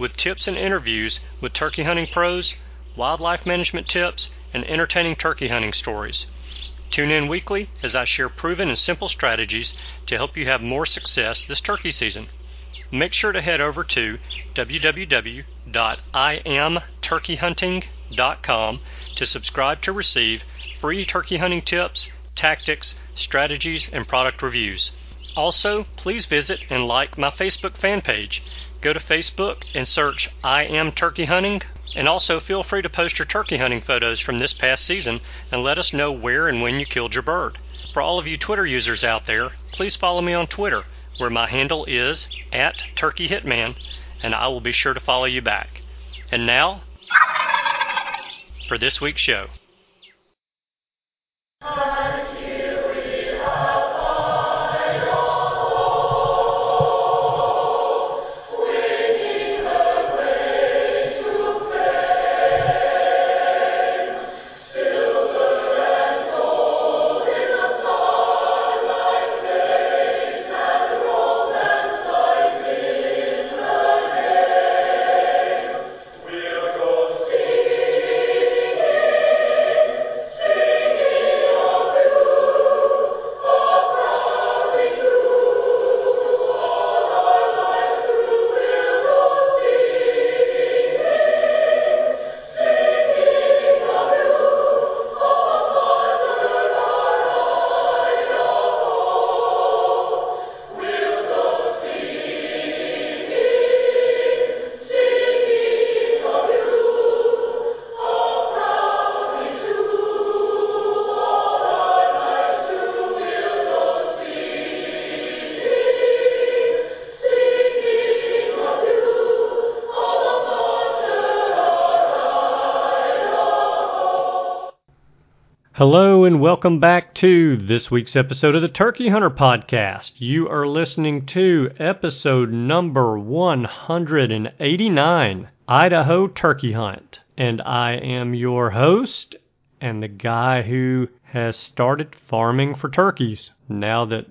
with tips and interviews with turkey hunting pros, wildlife management tips, and entertaining turkey hunting stories. Tune in weekly as I share proven and simple strategies to help you have more success this turkey season make sure to head over to www.iamturkeyhunting.com to subscribe to receive free turkey hunting tips, tactics, strategies, and product reviews. Also, please visit and like my Facebook fan page. Go to Facebook and search I Am Turkey Hunting, and also feel free to post your turkey hunting photos from this past season and let us know where and when you killed your bird. For all of you Twitter users out there, please follow me on Twitter where my handle is at Turkey Hitman, and I will be sure to follow you back. And now, for this week's show. Hello and welcome back to this week's episode of the Turkey Hunter Podcast. You are listening to episode number 189 Idaho Turkey Hunt. And I am your host and the guy who has started farming for turkeys. Now that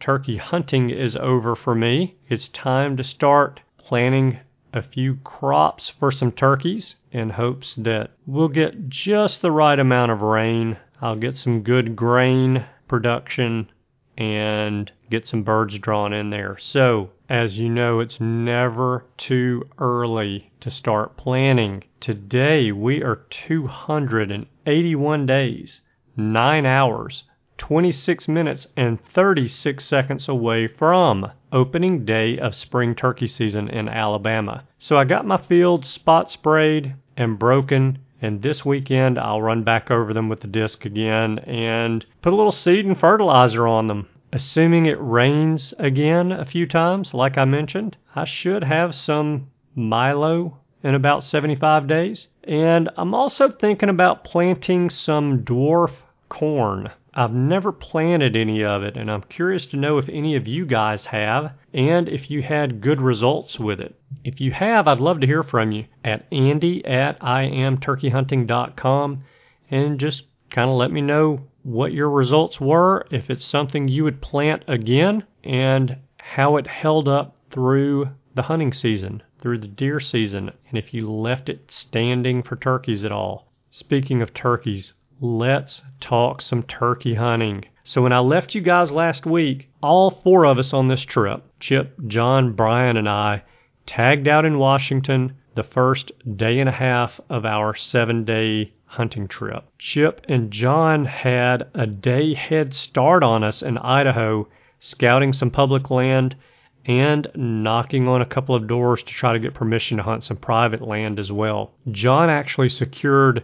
turkey hunting is over for me, it's time to start planning a few crops for some turkeys in hopes that we'll get just the right amount of rain I'll get some good grain production and get some birds drawn in there. So, as you know, it's never too early to start planning. Today we are 281 days, 9 hours, 26 minutes, and 36 seconds away from opening day of spring turkey season in Alabama. So I got my fields spot sprayed and broken and this weekend, I'll run back over them with the disc again and put a little seed and fertilizer on them. Assuming it rains again a few times, like I mentioned, I should have some Milo in about 75 days. And I'm also thinking about planting some dwarf corn. I've never planted any of it, and I'm curious to know if any of you guys have and if you had good results with it. If you have, I'd love to hear from you at andy at iamturkeyhunting.com and just kind of let me know what your results were, if it's something you would plant again, and how it held up through the hunting season, through the deer season, and if you left it standing for turkeys at all. Speaking of turkeys, let's talk some turkey hunting. So, when I left you guys last week, all four of us on this trip Chip, John, Brian, and I tagged out in Washington the first day and a half of our seven day hunting trip. Chip and John had a day head start on us in Idaho, scouting some public land and knocking on a couple of doors to try to get permission to hunt some private land as well. John actually secured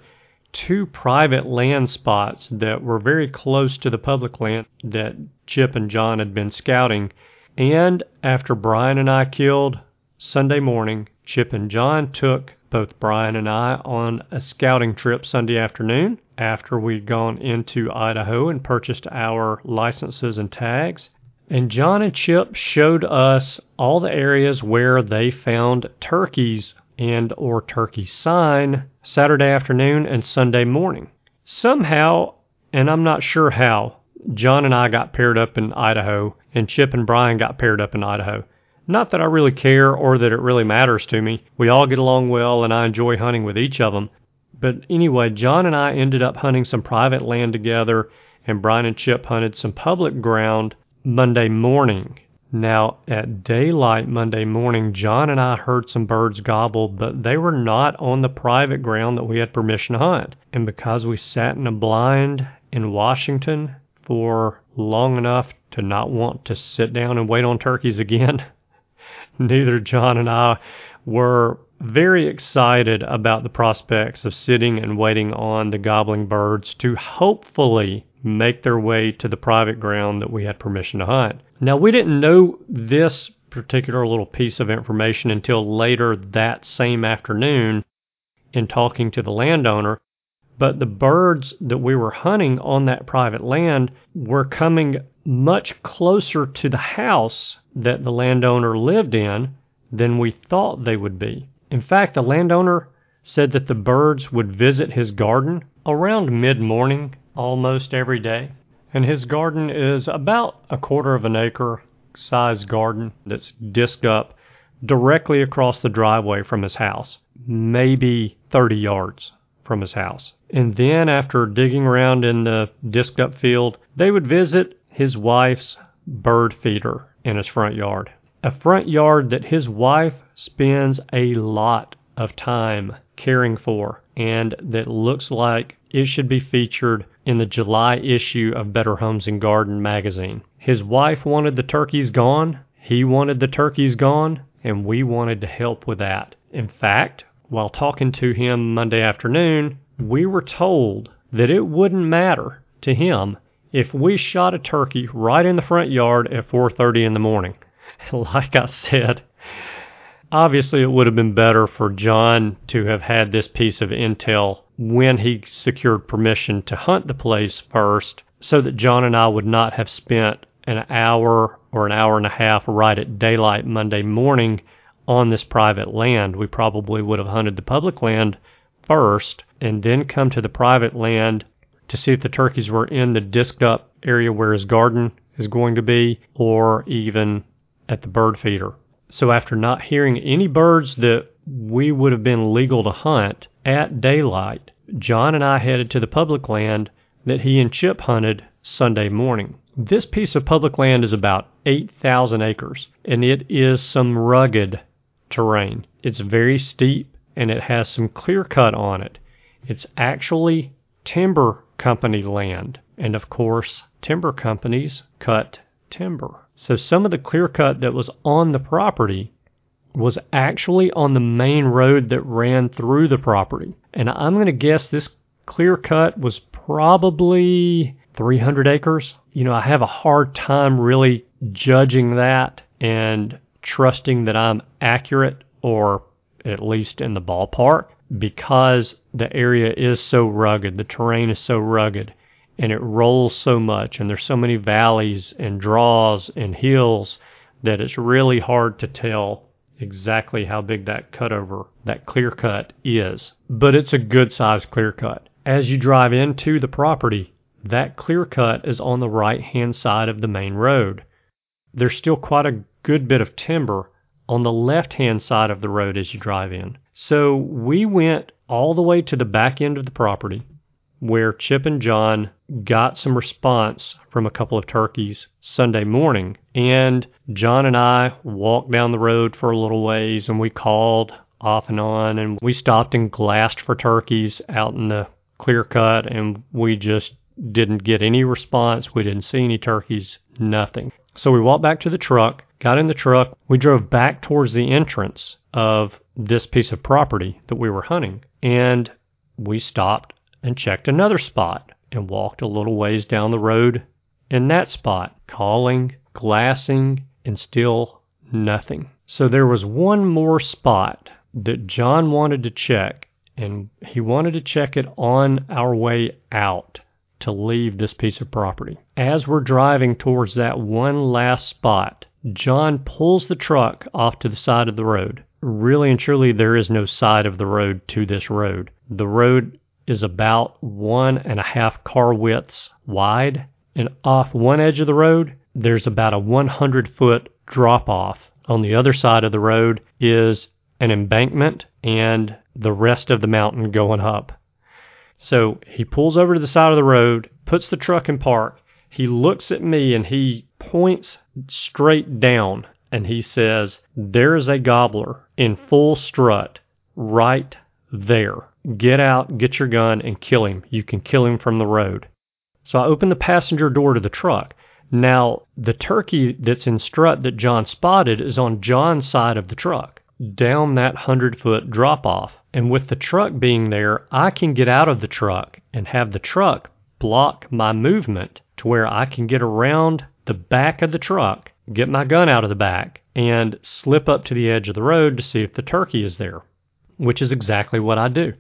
two private land spots that were very close to the public land that Chip and John had been scouting. And after Brian and I killed Sunday morning, Chip and John took both Brian and I, on a scouting trip Sunday afternoon after we'd gone into Idaho and purchased our licenses and tags. And John and Chip showed us all the areas where they found turkeys and or turkey sign Saturday afternoon and Sunday morning. Somehow, and I'm not sure how, John and I got paired up in Idaho and Chip and Brian got paired up in Idaho. Not that I really care or that it really matters to me. We all get along well and I enjoy hunting with each of them. But anyway, John and I ended up hunting some private land together and Brian and Chip hunted some public ground Monday morning. Now, at daylight Monday morning, John and I heard some birds gobble, but they were not on the private ground that we had permission to hunt. And because we sat in a blind in Washington for long enough to not want to sit down and wait on turkeys again, neither John and I were very excited about the prospects of sitting and waiting on the gobbling birds to hopefully make their way to the private ground that we had permission to hunt. Now, we didn't know this particular little piece of information until later that same afternoon in talking to the landowner, but the birds that we were hunting on that private land were coming much closer to the house that the landowner lived in than we thought they would be. In fact, the landowner said that the birds would visit his garden around mid morning almost every day. And his garden is about a quarter of an acre size garden that's disc up directly across the driveway from his house, maybe 30 yards from his house. And then after digging around in the disc up field, they would visit his wife's bird feeder in his front yard. A front yard that his wife spends a lot of time caring for and that looks like it should be featured in the July issue of Better Homes and Garden magazine. His wife wanted the turkeys gone, he wanted the turkeys gone, and we wanted to help with that. In fact, while talking to him Monday afternoon, we were told that it wouldn't matter to him if we shot a turkey right in the front yard at 4:30 in the morning. Like I said, obviously it would have been better for John to have had this piece of intel when he secured permission to hunt the place first so that John and I would not have spent an hour or an hour and a half right at daylight Monday morning on this private land. We probably would have hunted the public land first and then come to the private land to see if the turkeys were in the disked up area where his garden is going to be or even at the bird feeder. So after not hearing any birds that we would have been legal to hunt at daylight, John and I headed to the public land that he and Chip hunted Sunday morning. This piece of public land is about 8,000 acres, and it is some rugged terrain. It's very steep, and it has some clear cut on it. It's actually timber company land, and of course, timber companies cut timber. So some of the clear cut that was on the property was actually on the main road that ran through the property. And I'm going to guess this clear cut was probably 300 acres. You know, I have a hard time really judging that and trusting that I'm accurate or at least in the ballpark because the area is so rugged, the terrain is so rugged and it rolls so much and there's so many valleys and draws and hills that it's really hard to tell exactly how big that cutover, that clear cut is. But it's a good sized clear cut. As you drive into the property, that clear cut is on the right hand side of the main road. There's still quite a good bit of timber on the left hand side of the road as you drive in. So we went all the way to the back end of the property where Chip and John got some response from a couple of turkeys Sunday morning. And John and I walked down the road for a little ways and we called off and on and we stopped and glassed for turkeys out in the clear cut and we just didn't get any response. We didn't see any turkeys, nothing. So we walked back to the truck, got in the truck, we drove back towards the entrance of this piece of property that we were hunting, and we stopped and checked another spot and walked a little ways down the road in that spot, calling, glassing, and still nothing. So there was one more spot that John wanted to check, and he wanted to check it on our way out to leave this piece of property. As we're driving towards that one last spot, John pulls the truck off to the side of the road. Really and truly, there is no side of the road to this road. The road is about one and a half car widths wide, and off one edge of the road, there's about a 100 foot drop off. On the other side of the road is an embankment and the rest of the mountain going up. So he pulls over to the side of the road, puts the truck in park. He looks at me and he points straight down and he says, There is a gobbler in full strut right there. Get out, get your gun, and kill him. You can kill him from the road. So I open the passenger door to the truck. Now, the turkey that's in strut that John spotted is on John's side of the truck, down that 100 foot drop off. And with the truck being there, I can get out of the truck and have the truck block my movement to where I can get around the back of the truck, get my gun out of the back, and slip up to the edge of the road to see if the turkey is there, which is exactly what I do.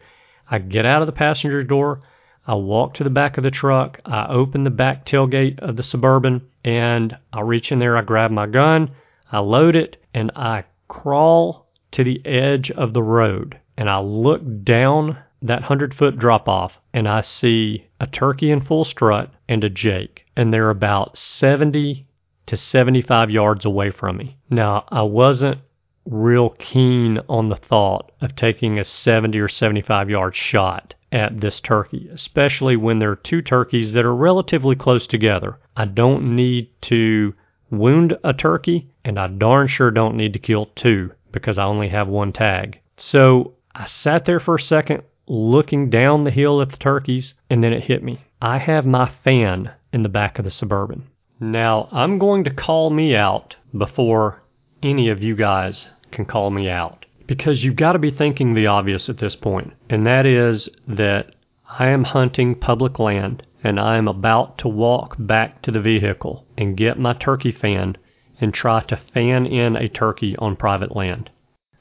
I get out of the passenger door, I walk to the back of the truck, I open the back tailgate of the Suburban, and I reach in there, I grab my gun, I load it, and I crawl to the edge of the road. And I look down that 100 foot drop off and I see a turkey in full strut and a Jake. And they're about 70 to 75 yards away from me. Now, I wasn't real keen on the thought of taking a 70 or 75 yard shot at this turkey, especially when there are two turkeys that are relatively close together. I don't need to wound a turkey, and I darn sure don't need to kill two because I only have one tag. So I sat there for a second looking down the hill at the turkeys, and then it hit me. I have my fan in the back of the Suburban. Now, I'm going to call me out before any of you guys can call me out because you've got to be thinking the obvious at this point, and that is that I am hunting public land and I am about to walk back to the vehicle and get my turkey fan and try to fan in a turkey on private land.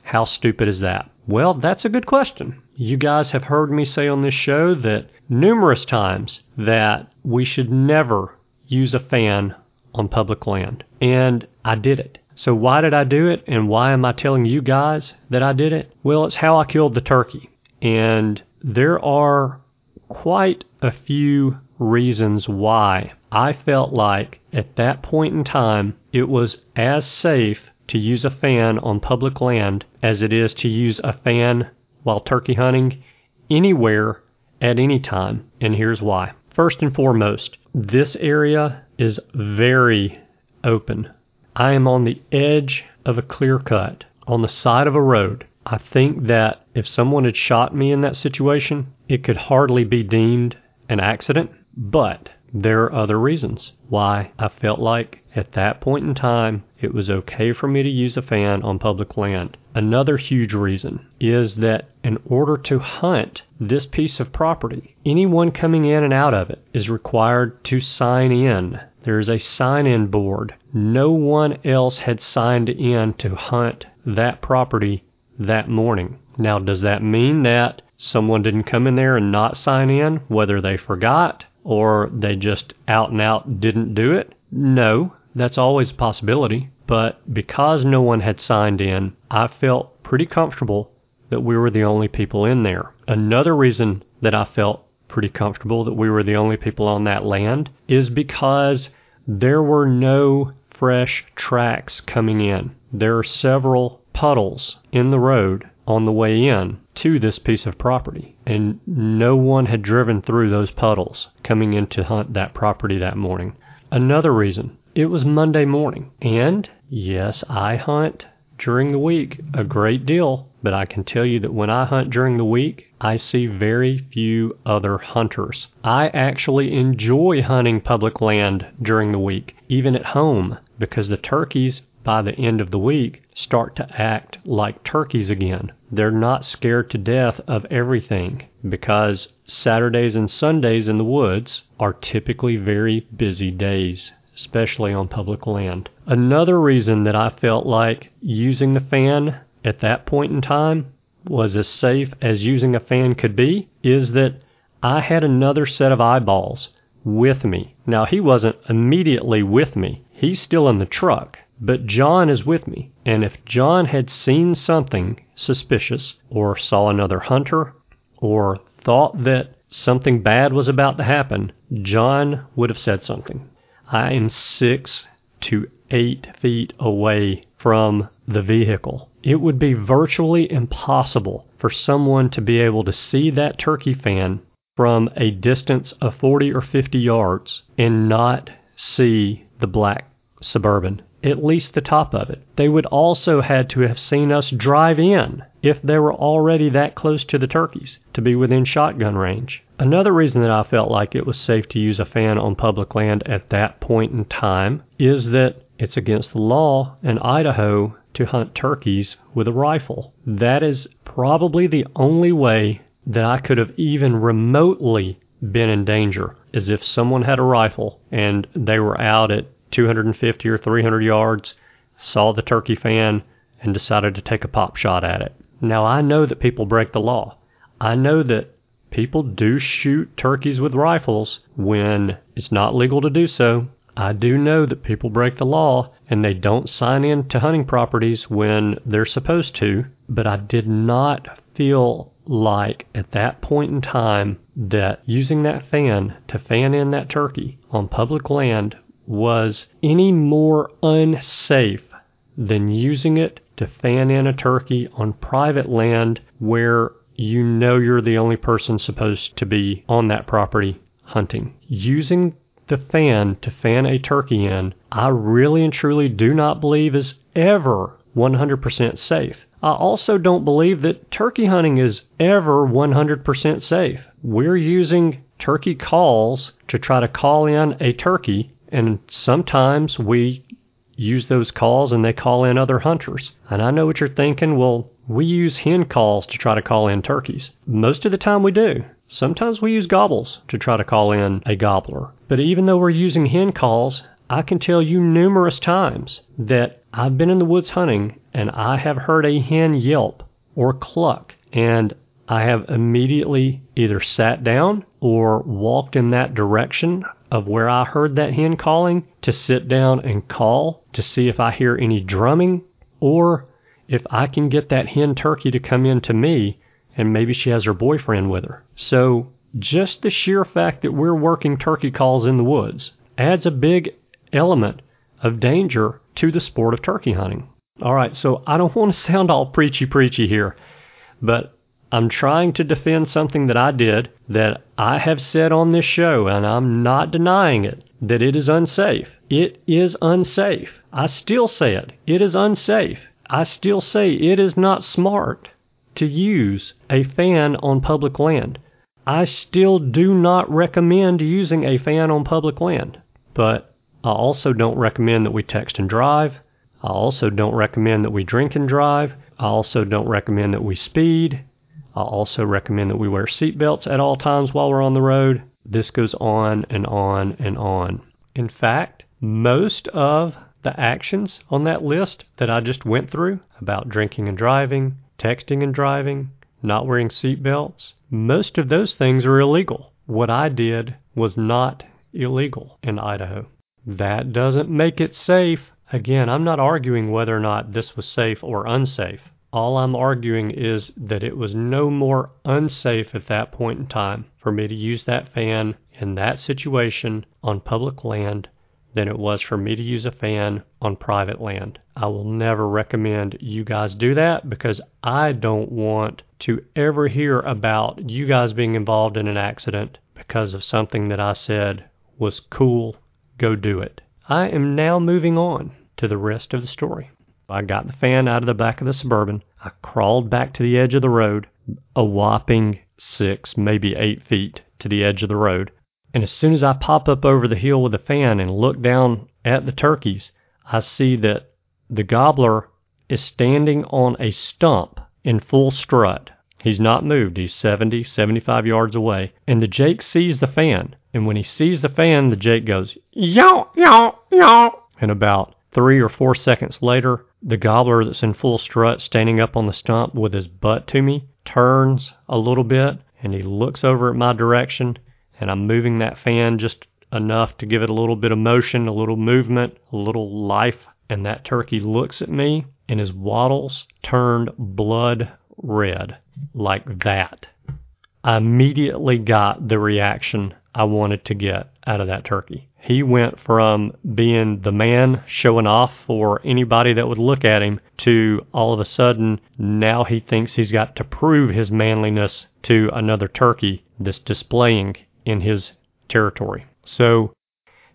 How stupid is that? Well, that's a good question. You guys have heard me say on this show that numerous times that we should never use a fan on public land. And I did it. So why did I do it and why am I telling you guys that I did it? Well, it's how I killed the turkey. And there are quite a few reasons why I felt like at that point in time it was as safe to use a fan on public land as it is to use a fan while turkey hunting anywhere at any time. And here's why. First and foremost, this area is very open. I am on the edge of a clear cut on the side of a road. I think that if someone had shot me in that situation, it could hardly be deemed an accident, but there are other reasons why I felt like at that point in time it was okay for me to use a fan on public land. Another huge reason is that in order to hunt this piece of property, anyone coming in and out of it is required to sign in. There is a sign in board. No one else had signed in to hunt that property that morning. Now, does that mean that someone didn't come in there and not sign in, whether they forgot or they just out and out didn't do it? No, that's always a possibility. But because no one had signed in, I felt pretty comfortable that we were the only people in there. Another reason that I felt pretty comfortable that we were the only people on that land is because there were no fresh tracks coming in. There are several puddles in the road on the way in to this piece of property, and no one had driven through those puddles coming in to hunt that property that morning. Another reason, it was Monday morning, and yes, I hunt during the week a great deal, but I can tell you that when I hunt during the week, I see very few other hunters. I actually enjoy hunting public land during the week, even at home, because the turkeys by the end of the week start to act like turkeys again. They're not scared to death of everything because Saturdays and Sundays in the woods are typically very busy days, especially on public land. Another reason that I felt like using the fan at that point in time was as safe as using a fan could be is that I had another set of eyeballs with me. Now, he wasn't immediately with me, he's still in the truck, but John is with me. And if John had seen something suspicious, or saw another hunter, or thought that something bad was about to happen, John would have said something. I am six to eight feet away from the vehicle. It would be virtually impossible for someone to be able to see that turkey fan from a distance of 40 or 50 yards and not see the black Suburban, at least the top of it. They would also had to have seen us drive in if they were already that close to the turkeys to be within shotgun range. Another reason that I felt like it was safe to use a fan on public land at that point in time is that it's against the law in Idaho to hunt turkeys with a rifle. That is probably the only way that I could have even remotely been in danger is if someone had a rifle and they were out at 250 or 300 yards, saw the turkey fan, and decided to take a pop shot at it. Now, I know that people break the law. I know that people do shoot turkeys with rifles when it's not legal to do so. I do know that people break the law and they don't sign in to hunting properties when they're supposed to, but I did not feel like at that point in time that using that fan to fan in that turkey on public land was any more unsafe than using it to fan in a turkey on private land where you know you're the only person supposed to be on that property hunting. Using the fan to fan a turkey in, I really and truly do not believe is ever 100% safe. I also don't believe that turkey hunting is ever 100% safe. We're using turkey calls to try to call in a turkey, and sometimes we use those calls and they call in other hunters. And I know what you're thinking. Well, we use hen calls to try to call in turkeys. Most of the time we do. Sometimes we use gobbles to try to call in a gobbler. But even though we're using hen calls, I can tell you numerous times that I've been in the woods hunting and I have heard a hen yelp or cluck, and I have immediately either sat down or walked in that direction of where I heard that hen calling to sit down and call to see if I hear any drumming or if I can get that hen turkey to come in to me and maybe she has her boyfriend with her. So just the sheer fact that we're working turkey calls in the woods adds a big element of danger to the sport of turkey hunting. All right, so I don't want to sound all preachy preachy here, but I'm trying to defend something that I did that I have said on this show, and I'm not denying it, that it is unsafe. It is unsafe. I still say it. It is unsafe. I still say it is not smart to use a fan on public land. I still do not recommend using a fan on public land, but I also don't recommend that we text and drive. I also don't recommend that we drink and drive. I also don't recommend that we speed. I also recommend that we wear seatbelts at all times while we're on the road. This goes on and on and on. In fact, most of the actions on that list that I just went through about drinking and driving, texting and driving, not wearing seatbelts, most of those things are illegal. What I did was not illegal in Idaho. That doesn't make it safe. Again, I'm not arguing whether or not this was safe or unsafe. All I'm arguing is that it was no more unsafe at that point in time for me to use that fan in that situation on public land than it was for me to use a fan on private land. I will never recommend you guys do that because I don't want to ever hear about you guys being involved in an accident because of something that I said was cool. Go do it. I am now moving on to the rest of the story. I got the fan out of the back of the Suburban. I crawled back to the edge of the road, a whopping six, maybe eight feet to the edge of the road. And as soon as I pop up over the hill with the fan and look down at the turkeys, I see that the gobbler is standing on a stump in full strut. He's not moved. He's 70, 75 yards away. And the Jake sees the fan. And when he sees the fan, the Jake goes, yaw, yaw, yaw. And about Three or four seconds later, the gobbler that's in full strut standing up on the stump with his butt to me turns a little bit and he looks over at my direction and I'm moving that fan just enough to give it a little bit of motion, a little movement, a little life. And that turkey looks at me and his wattles turned blood red like that. I immediately got the reaction I wanted to get out of that turkey. He went from being the man showing off for anybody that would look at him to all of a sudden now he thinks he's got to prove his manliness to another turkey that's displaying in his territory. So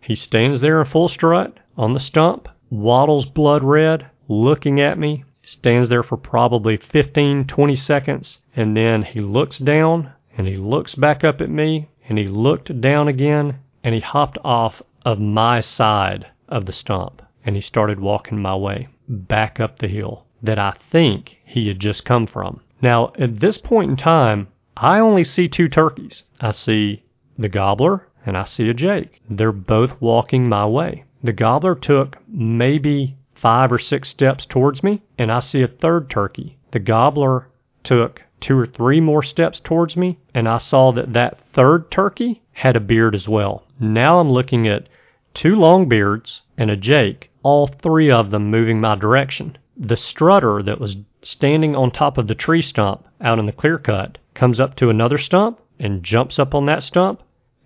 he stands there in full strut on the stump, wattles blood red, looking at me, stands there for probably 15, 20 seconds, and then he looks down and he looks back up at me and he looked down again and he hopped off of my side of the stump and he started walking my way back up the hill that I think he had just come from. Now, at this point in time, I only see two turkeys. I see the gobbler and I see a jake. They're both walking my way. The gobbler took maybe five or six steps towards me, and I see a third turkey. The gobbler took two or three more steps towards me, and I saw that that third turkey had a beard as well. Now I'm looking at two long beards and a jake, all three of them moving my direction. The strutter that was standing on top of the tree stump out in the clear cut comes up to another stump and jumps up on that stump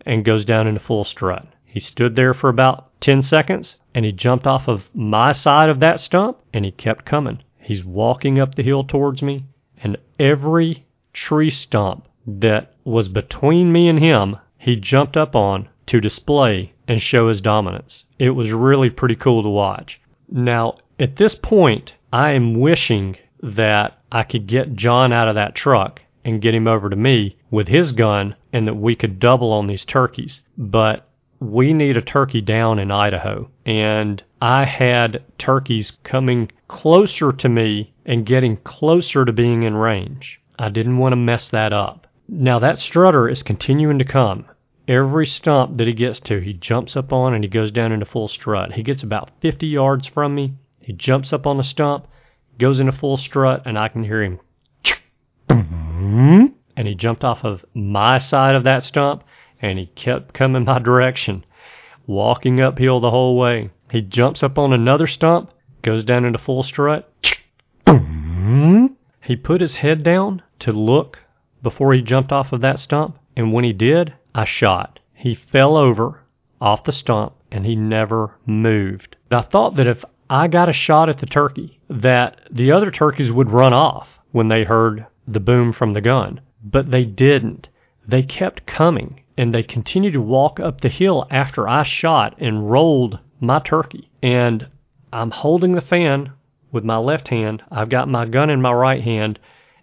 and goes down into full strut. He stood there for about 10 seconds and he jumped off of my side of that stump and he kept coming. He's walking up the hill towards me and every tree stump that was between me and him, he jumped up on to display and show his dominance. It was really pretty cool to watch. Now, at this point, I am wishing that I could get John out of that truck and get him over to me with his gun and that we could double on these turkeys. But we need a turkey down in Idaho. And I had turkeys coming closer to me and getting closer to being in range. I didn't want to mess that up. Now that strutter is continuing to come. Every stump that he gets to, he jumps up on and he goes down into full strut. He gets about 50 yards from me. He jumps up on the stump, goes into full strut, and I can hear him mm-hmm. And he jumped off of my side of that stump and he kept coming my direction, walking uphill the whole way. He jumps up on another stump, goes down into full strut. He put his head down to look before he jumped off of that stump, and when he did, I shot. He fell over off the stump and he never moved. I thought that if I got a shot at the turkey, that the other turkeys would run off when they heard the boom from the gun. But they didn't. They kept coming, and they continued to walk up the hill after I shot and rolled my turkey. And I'm holding the fan with my left hand. I've got my gun in my right hand.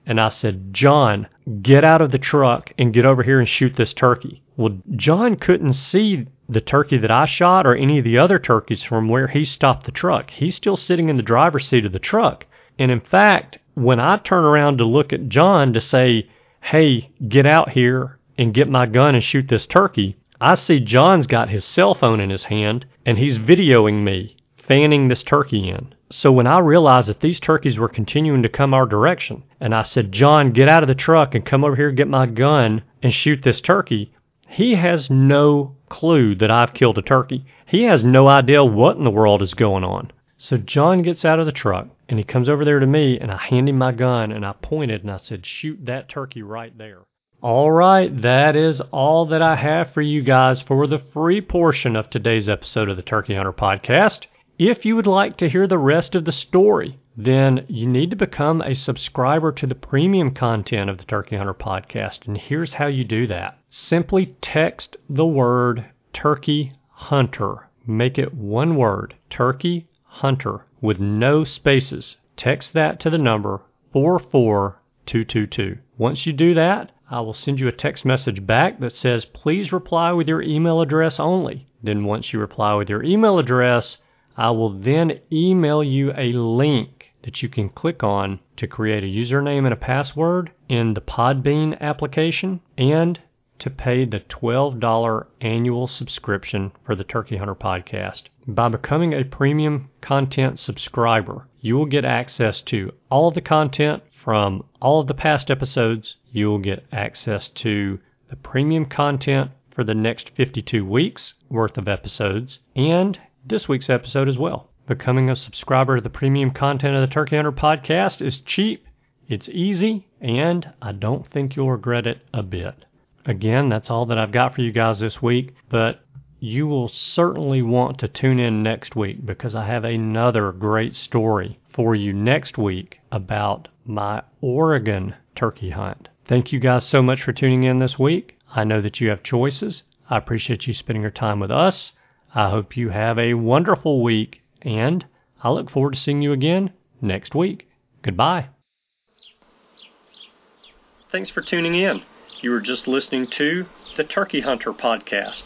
And I said, John, get out of the truck and get over here and shoot this turkey. Well, John couldn't see the turkey that I shot or any of the other turkeys from where he stopped the truck. He's still sitting in the driver's seat of the truck. And in fact, when I turn around to look at John to say, hey, get out here and get my gun and shoot this turkey, I see John's got his cell phone in his hand and he's videoing me fanning this turkey in. So when I realized that these turkeys were continuing to come our direction, and I said, John, get out of the truck and come over here, and get my gun and shoot this turkey, he has no clue that I've killed a turkey. He has no idea what in the world is going on. So John gets out of the truck and he comes over there to me and I hand him my gun and I pointed and I said, shoot that turkey right there. All right, that is all that I have for you guys for the free portion of today's episode of the Turkey Hunter podcast. If you would like to hear the rest of the story, then you need to become a subscriber to the premium content of the Turkey Hunter podcast. And here's how you do that simply text the word Turkey Hunter. Make it one word Turkey Hunter with no spaces. Text that to the number 44222. Once you do that, I will send you a text message back that says, please reply with your email address only. Then once you reply with your email address, I will then email you a link that you can click on to create a username and a password in the Podbean application and to pay the $12 annual subscription for the Turkey Hunter podcast. By becoming a premium content subscriber, you will get access to all of the content from all of the past episodes. You will get access to the premium content for the next 52 weeks worth of episodes and this week's episode as well. Becoming a subscriber to the premium content of the Turkey Hunter podcast is cheap, it's easy, and I don't think you'll regret it a bit. Again, that's all that I've got for you guys this week, but you will certainly want to tune in next week because I have another great story for you next week about my Oregon turkey hunt. Thank you guys so much for tuning in this week. I know that you have choices. I appreciate you spending your time with us. I hope you have a wonderful week, and I look forward to seeing you again next week. Goodbye. Thanks for tuning in. You were just listening to the Turkey Hunter podcast.